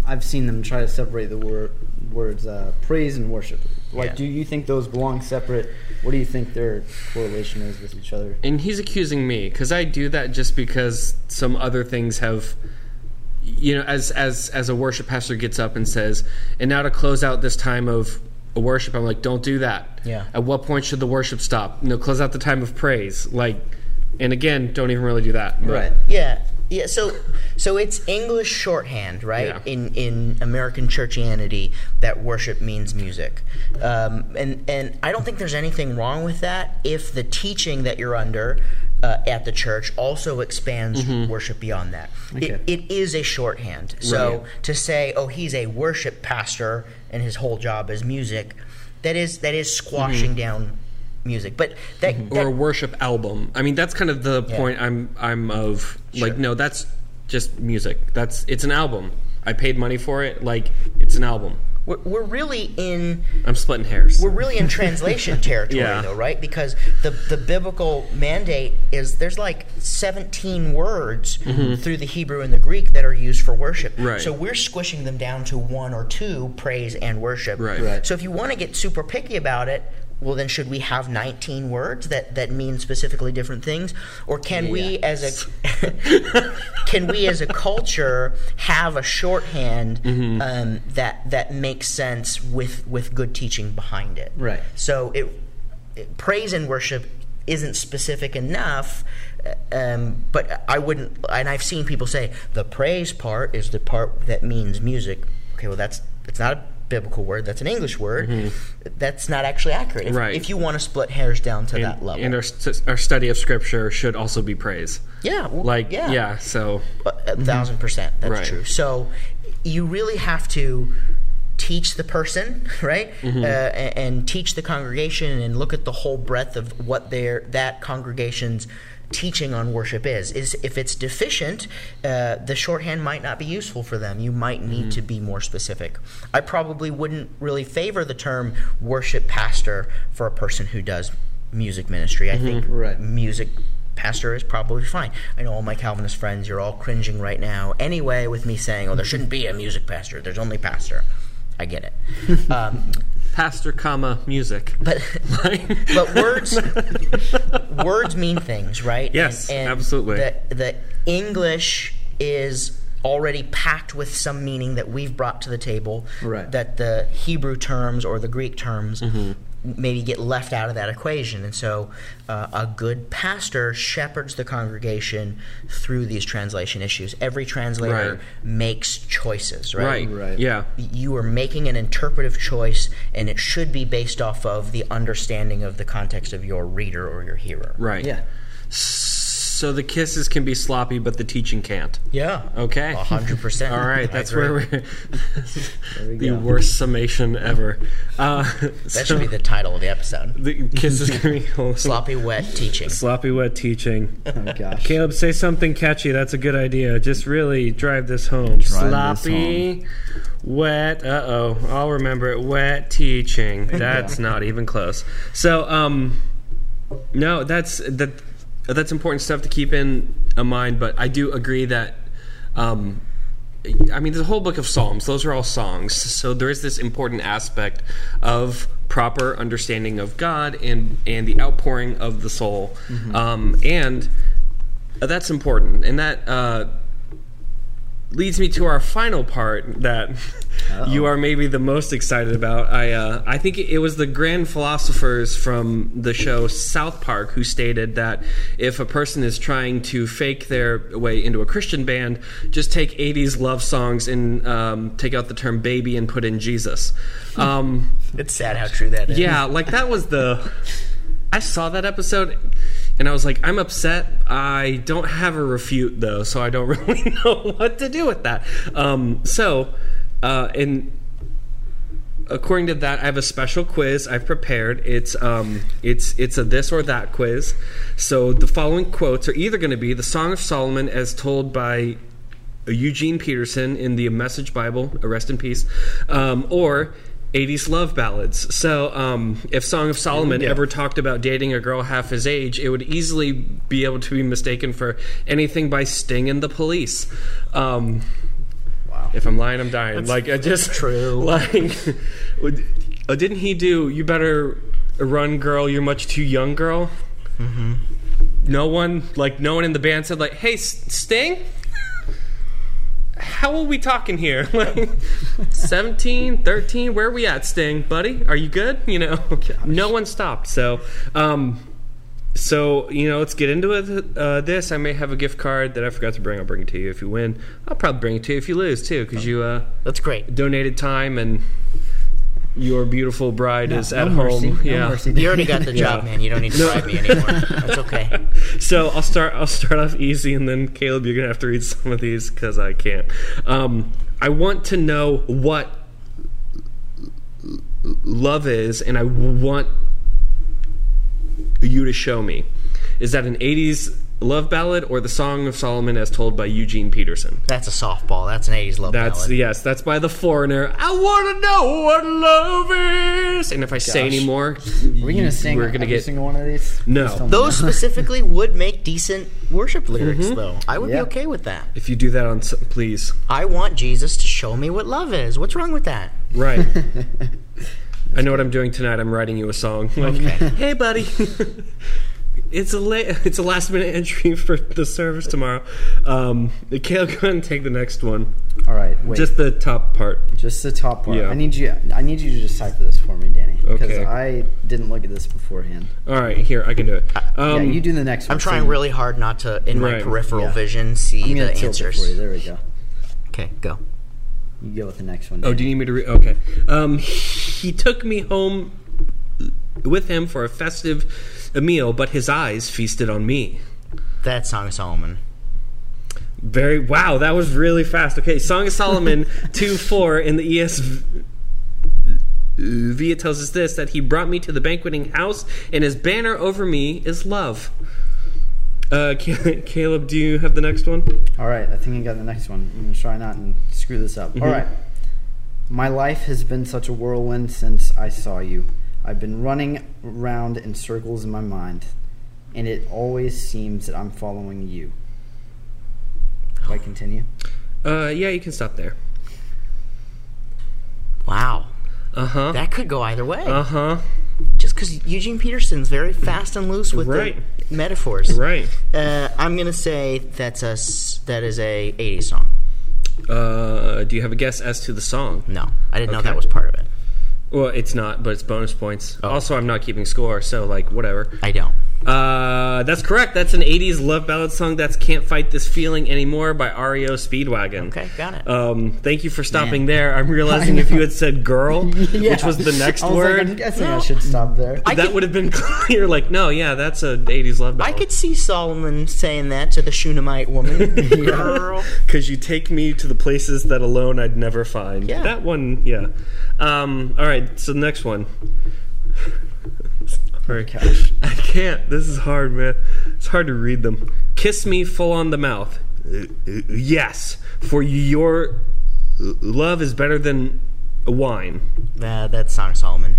I've seen them try to separate the word, words uh, praise and worship. Like, Yeah. do you think those belong separate? What do you think their correlation is with each other? and he's accusing me because I do that just because some other things have you know as as as a worship pastor gets up and says and now to close out this time of worship I'm like don't do that Yeah. at what point should the worship stop you know close out the time of praise like and again don't even really do that But- Right. Yeah. Yeah, so so it's English shorthand, right? Yeah. In in American churchianity, that worship means music, um, and and I don't think there's anything wrong with that if the teaching that you're under uh, at the church also expands worship beyond that. It, it is a shorthand. So Right. to say, oh, he's a worship pastor and his whole job is music, that is that is squashing down music. But that, or a worship album I mean that's kind of the Yeah. point I'm I'm of like Sure. no that's just music that's it's an album I paid money for it like it's an album we're, we're really in I'm splitting hairs we're really in translation territory Yeah. though right because the the biblical mandate is there's like 17 words through the hebrew and the greek that are used for worship Mm-hmm. Right. so we're squishing them down to one or two praise and worship Right. Right. so if you want to get super picky about it well then should we have 19 words that that mean specifically different things or can we as a can we as a culture have a shorthand Mm-hmm. um, that that makes sense with with good teaching behind it Right. so it, it- praise and worship isn't specific enough uh, um, but I wouldn't and I've seen people say the praise part is the part that means music okay well that's it's not a biblical word that's an English word that's not actually accurate if, Mm-hmm. Right. if you want to split hairs down to and, that level and our, st- our study of scripture should also be praise yeah well, like yeah, so A a thousand percent. That's Right. true. So you really have to teach the person, right, Mm-hmm. uh, a- and teach the congregation, and look at the whole breadth of what their that congregation's teaching on worship is. Is if it's deficient, uh, the shorthand might not be useful for them. You might need Mm-hmm. to be more specific. I probably wouldn't really favor the term worship pastor for a person who does music ministry. I think Right. music pastor is probably fine. I know all my Calvinist friends, you're all cringing right now anyway with me saying, oh, there shouldn't be a music pastor. There's only pastor. I get it. Um, pastor comma music but but words words mean things, right? Yes, absolutely. The, the English is already packed with some meaning that we've brought to the table. Right. That the Hebrew terms or the Greek terms Mm-hmm. Maybe get left out of that equation, and so uh, a good pastor shepherds the congregation through these translation issues. Every translator Right. makes choices, right Right. yeah you are making an interpretive choice and it should be based off of the understanding of the context of your reader or your hearer right Yeah. So the kisses can be sloppy, but the teaching can't. Yeah. Okay. A hundred percent. All right, that's where we're we the go. worst summation ever. Uh, That should be the title of the episode. the kisses can be Sloppy wet teaching. sloppy wet teaching. Oh gosh. Caleb, say something catchy. That's a good idea. Just really drive this home. this Sloppy, wet. Uh oh, I'll remember it. Wet teaching. That's not even close. So, um, no, that's that. That's important stuff to keep in mind. But I do agree that. Um, I mean, there's a whole book of Psalms. Those are all songs. So there is this important aspect of proper understanding of God and and the outpouring of the soul, um, and that's important. And that uh, leads me to our final part that you are maybe the most excited about. I uh, I think it was the grand philosophers from the show South Park who stated that if a person is trying to fake their way into a Christian band, just take '80s love songs and um, take out the term "baby" and put in Jesus. Um, It's sad how true that is. yeah, like that was the. I saw that episode, and I was like, I'm upset. I don't have a refute though, so I don't really know what to do with that. Um, so, uh, and according to that, I have a special quiz I've prepared. It's um, it's it's a this or that quiz. So the following quotes are either going to be the Song of Solomon as told by Eugene Peterson in the Message Bible, uh, rest in peace, um, or 80s love ballads. So, um, if Song of Solomon go. ever talked about dating a girl half his age, it would easily be able to be mistaken for anything by Sting and the Police. Um, Wow. if I'm lying, I'm dying. like, I just true. Like, uh, didn't he do "You Better Run, Girl, You're Much Too Young, Girl"? Mm-hmm. No one, like, no one in the band said, like, "Hey, Sting." How are we talking here? Like 17, 13, where are we at, Sting, buddy? Are you good? You know, no one stopped. So, um, so you know, let's get into it. Uh, this I may have a gift card that I forgot to bring. I'll bring it to you if you win. I'll probably bring it to you if you lose too, because you uh, That's great. donated time and your beautiful bride is No at mercy, home. no yeah. mercy. You already got the job, man. You don't need to No. bribe me anymore. That's okay. So I'll start. I'll start off easy, and then Caleb, you're gonna have to read some of these because I can't. Um, I want to know what love is, and I want you to show me. Is that an '80s love ballad or the Song of Solomon as told by Eugene Peterson? That's a softball. That's an 80s love That's ballad. yes. That's by the Foreigner. I want to know what love is. And if I say any more, we're we gonna sing? We're gonna every get single one of these. No. Just tell me Those specifically would make decent worship lyrics, Mm-hmm. though. I would Yeah. be okay with that. if you do that on, s- please. I want Jesus to show me what love is. What's wrong with that? Right. I know what I'm doing tonight. I'm writing you a song. Like, hey, buddy. It's a la- it's a last minute entry for the service tomorrow. Um, Caleb, go ahead and take the next one. All right, wait. Just the top part. Just the top part. Yeah. I need you. I need you to decipher this for me, Danny, because Okay. I didn't look at this beforehand. All right, here I can do it. Um, yeah, you do the next one. I'm trying really hard not to, in my Right. peripheral Yeah. vision, see I'm gonna the tilt it answers. for you. There we go. Okay, go. You go with the next one. Oh, Danny. do you need me to read? Okay. Um, he took me home with him for a festive meal, but his eyes feasted on me. That Song of Solomon. Very wow, that was really fast. Okay, Song of Solomon two four in the ESV. Via tells us this that he brought me to the banqueting house, and his banner over me is love. Uh, Caleb, do you have the next one? All right, I think I got the next one. I'm gonna try not and screw this up. Mm-hmm. All right. My life has been such a whirlwind since I saw you. I've been running around in circles in my mind, and it always seems that I'm following you. Do I continue? Uh, yeah, you can stop there. Wow. Uh huh. That could go either way. Uh huh. Just because Eugene Peterson's very fast and loose with Right. the metaphors. Right. Uh, I'm gonna say that's a s- that is a 80s song. Uh, do you have a guess as to the song? No, I didn't know that was part of it. Well, it's not, but it's bonus points. Oh. Also, I'm not keeping score, so like whatever. I don't. Uh, that's correct. That's an '80s love ballad song. That's "Can't Fight This Feeling Anymore" by REO Speedwagon. Okay, got it. Um, thank you for stopping Man. there. I'm realizing if you had said "girl," which was the next I was word, Like, I'm guessing I should stop there. I that could- would have been clear. Like, no, yeah, that's a '80s love I could see Solomon saying that to the Shunammite woman. Girl. because you take me to the places that alone I'd never find. Yeah. that one. Yeah. Um, all right. So the next one. All right. Gosh. I can't. This is hard, man. It's hard to read them. Kiss me full on the mouth. Uh, uh, yes, for your love is better than wine. Uh, that's Song of Solomon.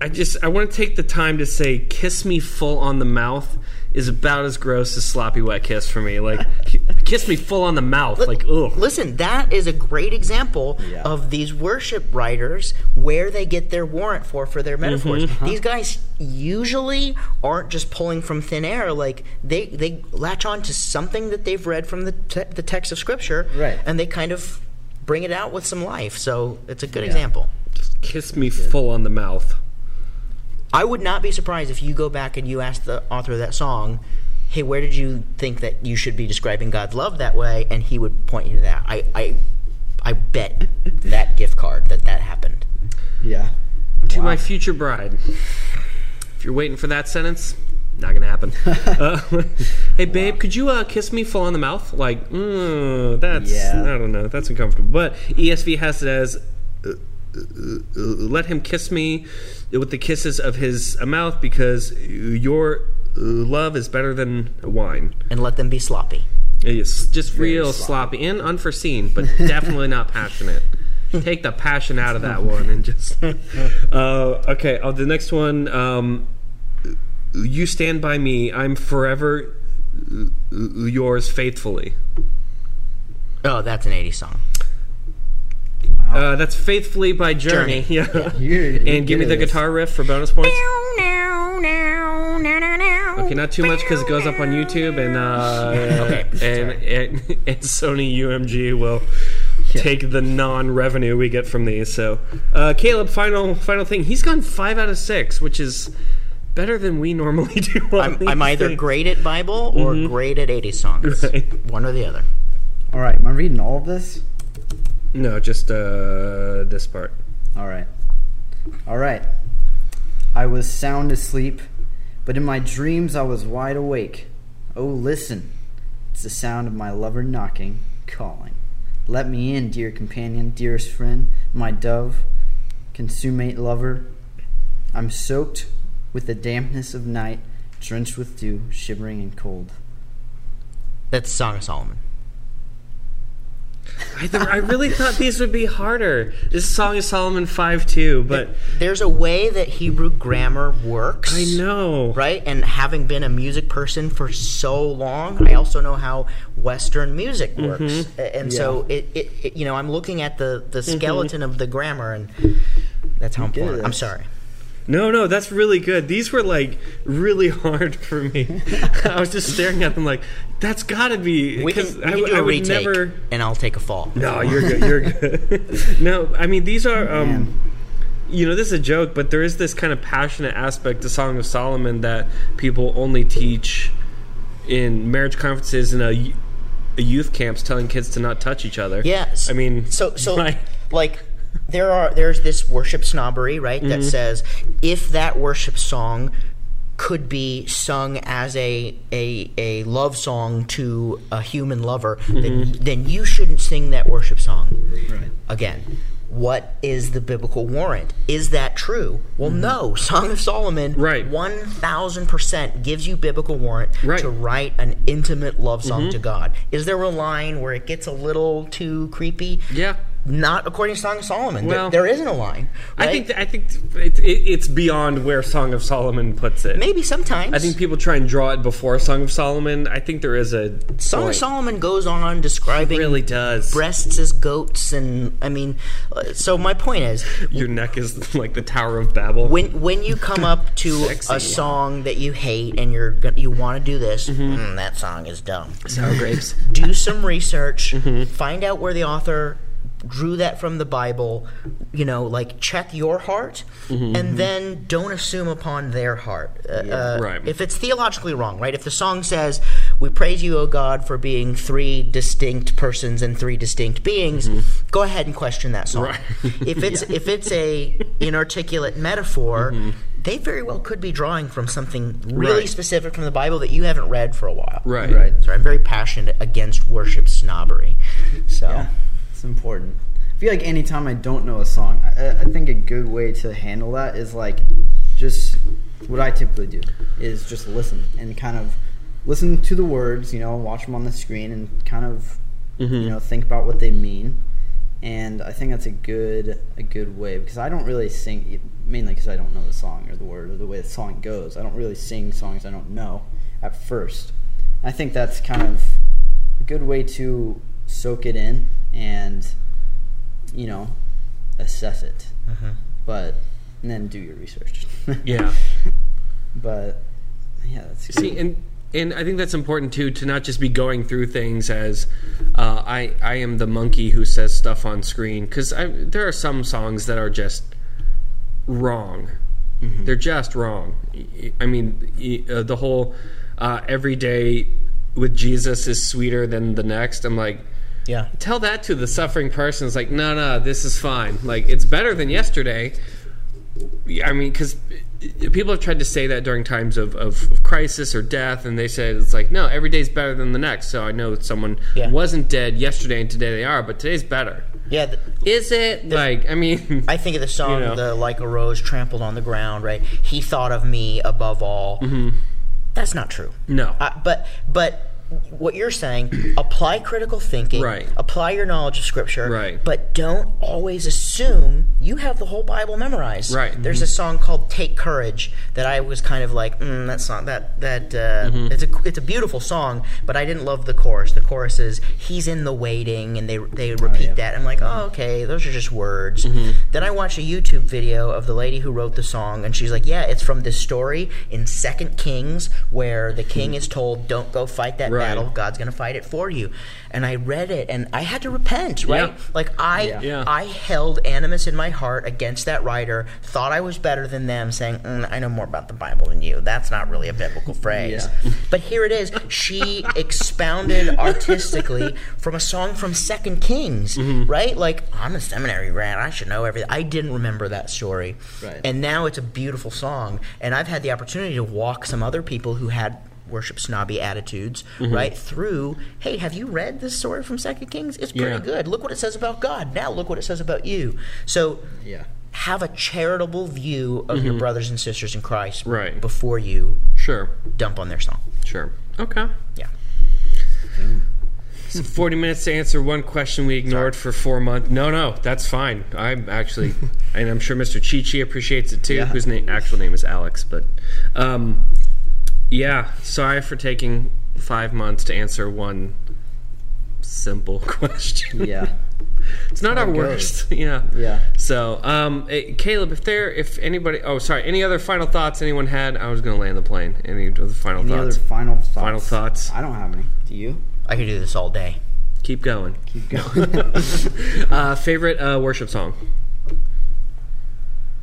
I just I want to take the time to say kiss me full on the mouth is about as gross as sloppy wet kiss for me. Like kiss me full on the mouth. Like ugh. Listen, that is a great example Yeah. of these worship writers where they get their warrant for for their metaphors. Mm-hmm. These guys usually aren't just pulling from thin air. Like they they latch on to something that they've read from the te- the text of scripture, Right. And they kind of bring it out with some life. So it's a good Yeah. example. Kiss me full on the mouth. I would not be surprised if you go back and you ask the author of that song, "Hey, where did you think that you should be describing God's love that way?" And he would point you to that. I, I, I bet that gift card that that happened. Yeah. To my future bride. If you're waiting for that sentence, not gonna happen. uh, hey, babe, could you uh, kiss me full on the mouth? Like, mm, that's Yeah. I don't know, that's uncomfortable. But ESV has it as. Uh, uh, uh, let him kiss me with the kisses of his mouth because your uh, love is better than wine. And let them be sloppy. It's just real sloppy. sloppy and unforeseen, but definitely not passionate. Take the passion out of that one and just. Uh, okay, oh, the next one. Um, you stand by me. I'm forever uh, yours faithfully. Oh, that's an '80s song. Uh, that's faithfully by Journey. Journey. Yeah. You're- you're and give me the guitar riff for bonus points. Okay, not too much because it goes up on YouTube, and uh, Okay, and, and and Sony UMG will take the non-revenue we get from these. So, uh, Caleb, final final thing. He's gone five out of six, which is better than we normally do. on I'm, these I'm either things. great at Bible or great at '80s songs. Right. One or the other. All right. Am I reading all of this? No, just uh, this part. All right. All right. I was sound asleep, but in my dreams I was wide awake. Oh, listen. It's the sound of my lover knocking, calling. Let me in, dear companion, dearest friend, my dove, consummate lover. I'm soaked with the dampness of night, drenched with dew, shivering and cold. That's Song of Solomon. I, th- I really thought these would be harder. This song is Solomon five two, but There's a way that Hebrew grammar works. I know. right? And having been a music person for so long, I also know how Western music works. Mm-hmm. A- And so it, it, it, you know, I'm looking at the the Mm-hmm. skeleton of the grammar, and that's how I'm get pulling. it. I'm sorry. No, no, that's really good. These were like really hard for me. I was just staring at them like, that's got to be We can, we I, can w- do I a would retake, never. and I'll take a fall. No, you're good. You're good. no, I mean these are. Um, you know, this is a joke, but there is this kind of passionate aspect to Song of Solomon that people only teach in marriage conferences and a, y- a youth camps, telling kids to not touch each other. Yes. I mean, so so like- like there are there's this worship snobbery, right? That Mm-hmm. says if that worship song could be sung as a a, a love song to a human lover, then Mm-hmm. then you shouldn't sing that worship song. Right. Again, what is the biblical warrant? Is that true? Well, no. Song of Solomon, Mm-hmm. Right. one thousand percent gives you biblical warrant Right. to write an intimate love song Mm-hmm. to God. Is there a line where it gets a little too creepy? yeah. Not according to Song of Solomon. There- there isn't a line. I think th- I think it, it, it's beyond where Song of Solomon puts it. maybe sometimes. I think people try and draw it before Song of Solomon. I think there is a Song point. of Solomon goes on describing It really does. breasts as goats, and I mean, uh, so my point is, Your neck is like the Tower of Babel. when when you come up to a song that you hate and you're you want to do this, Mm-hmm. "Mm, that song is dumb. Sour grapes. Do some research, Mm-hmm. find out where the author drew that from the Bible, you know, like check your heart, and then don't assume upon their heart. Uh, uh, Right. If it's theologically wrong, right? If the song says, "We praise you, O God, for being three distinct persons and three distinct beings," go ahead and question that song. Right. if it's if it's a inarticulate metaphor. They very well could be drawing from something really Right. specific from the Bible that you haven't read for a while. Right. Right. So I'm very passionate against worship snobbery. So Yeah, it's important. I feel like anytime I don't know a song, I, I think a good way to handle that is like just what I typically do is just listen and kind of listen to the words, you know, watch them on the screen and kind of you mm-hmm. know think about what they mean. And I think that's a good a good way because I don't really sing mainly because I don't know the song or the word or the way the song goes. I don't really sing songs I don't know at first. I think that's kind of a good way to soak it in and you know assess it but and then do your research Yeah. but yeah that's See, good. and and I think that's important too to not just be going through things as uh, I I am the monkey who says stuff on screen because there are some songs that are just wrong. They're just wrong. I mean, uh, the whole uh, every day with Jesus is sweeter than the next. I'm like, yeah. tell that to the suffering person. It's like, no, no, this is fine. Like, it's better than yesterday. I mean, because people have tried to say that during times of, of, of crisis or death, and they said it's like, no, every day's better than the next. So I know that someone Yeah. wasn't dead yesterday and today they are, but today's better. Yeah. th- Is it? Like, I mean, I think of the song, You know. the like a rose trampled on the ground, right? He thought of me above all. That's not true. no. Uh, but but what you're saying, apply critical thinking, Right. apply your knowledge of scripture, Right. but don't always assume you have the whole Bible memorized. Right. There's a song called "Take Courage" that I was kind of like, mm, that's not that that uh, Mm-hmm. it's a it's a beautiful song, but I didn't love the chorus. The chorus is "He's in the waiting," and they they repeat yeah. that. I'm like, oh okay, those are just words. Mm-hmm. Then I watched a YouTube video of the lady who wrote the song, and she's like, yeah, it's from this story in Second Kings where the king is told, don't go fight that Right. Battle. God's going to fight it for you. And I read it, and I had to repent, right? Yeah. Like I, Yeah. Yeah. I held animus in my heart against that writer. Thought I was better than them, saying, mm, "I know more about the Bible than you." That's not really a biblical phrase. But here it is. She expounded artistically from a song from Second Kings, Mm-hmm. right? Like I'm a seminary grad. I should know everything. I didn't remember that story, Right. and now it's a beautiful song. And I've had the opportunity to walk some other people who had worship snobby attitudes Mm-hmm. right through hey have you read this story from second kings it's pretty Yeah. good look what it says about god now look what it says about you so yeah have a charitable view of your brothers and sisters in christ Mm-hmm. Right. before you Sure. dump on their song Sure. Okay. yeah So 40 minutes to answer one question we ignored for four months. No, no, that's fine. I'm actually, and I'm sure Mr. Chi Chi appreciates it too, Yeah. whose name, actual name is Alex. But um, yeah, sorry for taking five months to answer one simple question. yeah it's not our worst. Yeah. yeah So, um, eh, Caleb, if there, if anybody, oh, sorry, any other final thoughts anyone had? I was going to land the plane. Any other final any thoughts? other final thoughts Final thoughts? i don't have any do you i could do this all day Keep going. keep going Uh, favorite uh, worship song?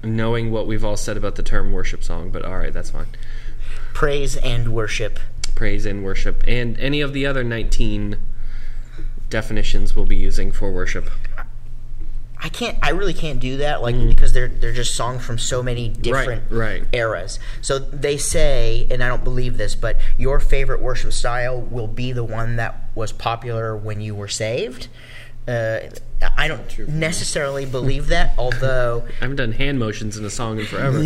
Knowing what we've all said about the term worship song, but all right, that's fine. Praise and worship Praise and worship, and any of the other 19 definitions we'll be using for worship. I can't. I really can't do that, like because they're they're just songs from so many different Mm-hmm. right. eras. So they say, and I don't believe this, but your favorite worship style will be the one that was popular when you were saved. Uh, I don't necessarily believe that, although I haven't done hand motions in a song in forever.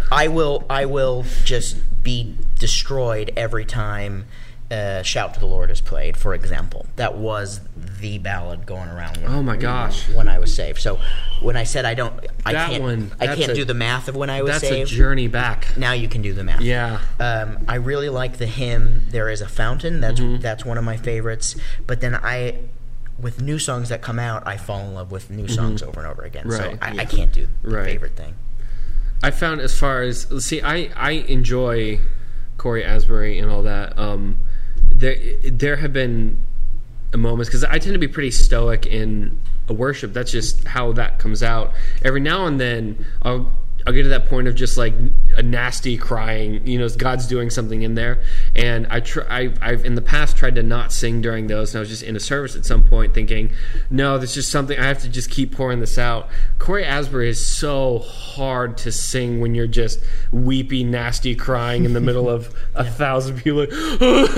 I will. I will just be destroyed every time. Uh, Shout to the Lord is played, for example. That was the ballad going around. When, Oh my gosh. When I was saved, so when I said I don't, I That can't. one, I can't a- do the math of when I was saved. That's a journey back. now you can do the math. Yeah. Um, I really like the hymn "There Is a Fountain." That's Mm-hmm. that's one of my favorites. But then I, with new songs that come out, I fall in love with new songs over and over again. So Mm-hmm. Right. I, I can't do the Right. favorite thing. I found as far as see, I I enjoy Cory Asbury and all that. Um, there there have been moments because I tend to be pretty stoic in a worship. That's just how that comes out. Every now and then, I'll I'll get to that point of just like a nasty crying. You know, God's doing something in there, and I try. I, I've in the past tried to not sing during those, and I was just in a service at some point thinking, no, there's just something I have to just keep pouring this out. Cory Asbury is so hard to sing when you're just weepy, nasty crying in the middle of a thousand people, like, "Oh,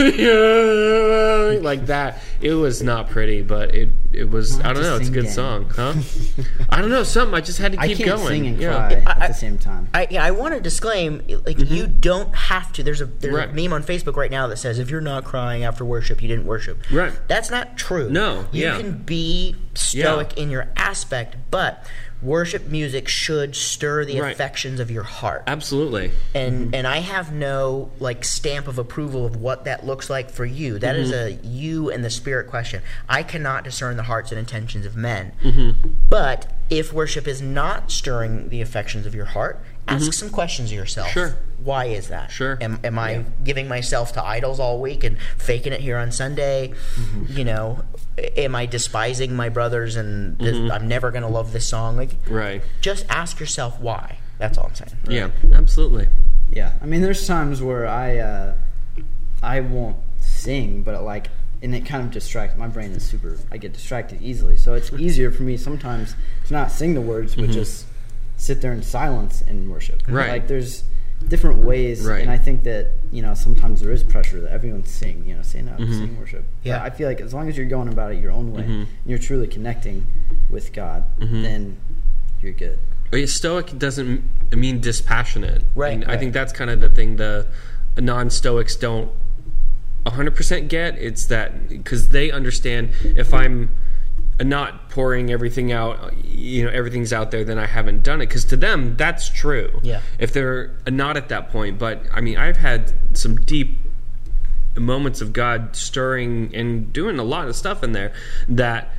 yeah," like that. It was not pretty, but it it was. I don't know. It's a good gang. song, huh? I don't know. Something. I just had to I keep can't going. sing and Yeah. cry I- at the same time. I, yeah, I want to disclaim, like mm-hmm. you don't have to. There's a there's Right. a meme on Facebook right now that says if you're not crying after worship, you didn't worship. Right. That's not true. No, you yeah. can be stoic Yeah. in your aspect, but worship music should stir the Right. affections of your heart. Absolutely. and and I have no like stamp of approval of what that looks like for you. That is Mm-hmm. a you and the spirit question. I cannot discern the hearts and intentions of men. Mm-hmm. But if worship is not stirring the affections of your heart, ask some questions of yourself. Mm-hmm. Sure. Why is that? Sure. Am, am I giving myself to idols all week and faking it here on Sunday? Mm-hmm. You know, am I despising my brothers and this, Mm-hmm. I'm never going to love this song? Like, Right. just ask yourself why. That's all I'm saying. Yeah. Absolutely. Yeah, I mean, there's times where I uh, I won't sing, but like, and it kind of distracts. My brain is super. I get distracted easily, so it's easier for me sometimes to not sing the words, but just sit there in silence and worship. Mm-hmm. Right. Like, there's different ways, Right. and I think that you know sometimes there is pressure that everyone's sing. You know, say no, Mm-hmm. sing worship. Yeah. But I feel like as long as you're going about it your own way, and you're truly connecting with God, Mm-hmm. then you're good. But yeah, stoic doesn't mean dispassionate. Right, And I think that's kind of the thing the non-stoics don't 100% get. It's that because they understand if I'm not pouring everything out, you know, everything's out there, then I haven't done it. Because to them, that's true. Yeah. If they're not at that point, but I mean, I've had some deep moments of God stirring and doing a lot of stuff in there that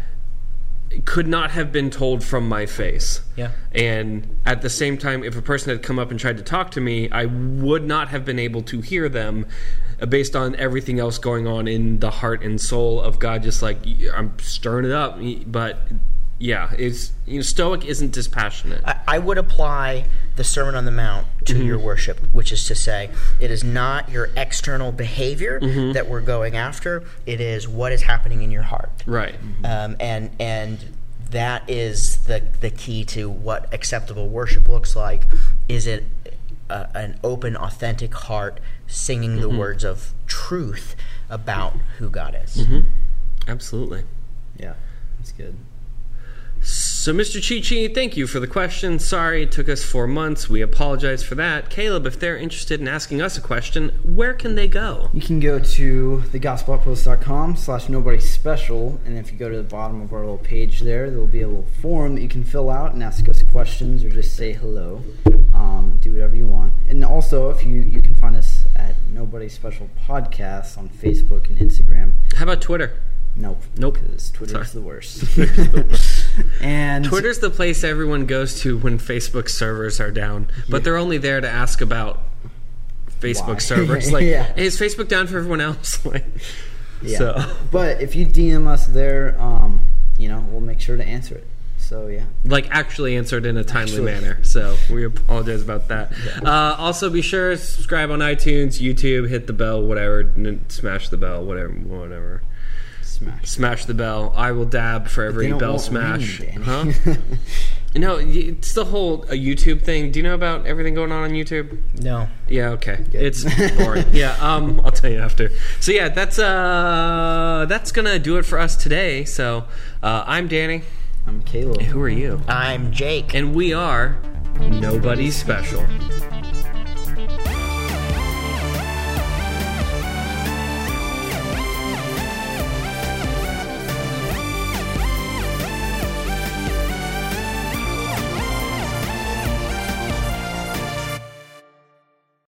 could not have been told from my face. Yeah. And at the same time, if a person had come up and tried to talk to me, I would not have been able to hear them uh, based on everything else going on in the heart and soul of God. Just like I'm stirring it up, but yeah, it's you know, Stoic isn't dispassionate. I, I would apply the Sermon on the Mount to Mm-hmm. your worship, which is to say, it is not your external behavior Mm-hmm. that we're going after. It is what is happening in your heart, right. um, and and that is the the key to what acceptable worship looks like. Is it a, an open, authentic heart singing Mm-hmm. the words of truth about who God is? Mm-hmm. Absolutely. Yeah, that's good. So, Mr. Chi-Chi, thank you for the question. Sorry it took us four months. We apologize for that. Caleb, if they're interested in asking us a question, where can they go? You can go to thegospeloutpost.com slash nobody special, and if you go to the bottom of our little page there, there'll be a little form that you can fill out and ask us questions or just say hello. Um, do whatever you want. And also, if you, you can find us at Nobody Special Podcast on Facebook and Instagram. How about Twitter? Nope. Nope. Because Twitter's Sorry. the worst. and Twitter's the place everyone goes to when Facebook servers are down, but they're only there to ask about Facebook Why? servers. Like, Yeah. hey, is Facebook down for everyone else? like, Yeah. So, But if you DM us there, um, you know, we'll make sure to answer it. So, yeah. like, actually answered in a timely Actually. manner. So, we apologize about that. Uh, also, be sure to subscribe on iTunes, YouTube, hit the bell, whatever, n- smash the bell, whatever, whatever. Smash. Smash the bell. I will dab for They every don't bell want smash. rain, huh? No, y- it's the whole uh, YouTube thing. Do you know about everything going on on YouTube? No. Yeah, okay. It's boring. yeah, um, I'll tell you after. So yeah, that's uh, that's gonna do it for us today. So uh, I'm Danny. I'm Caleb. Who are you? I'm Jake. And we are nobody special.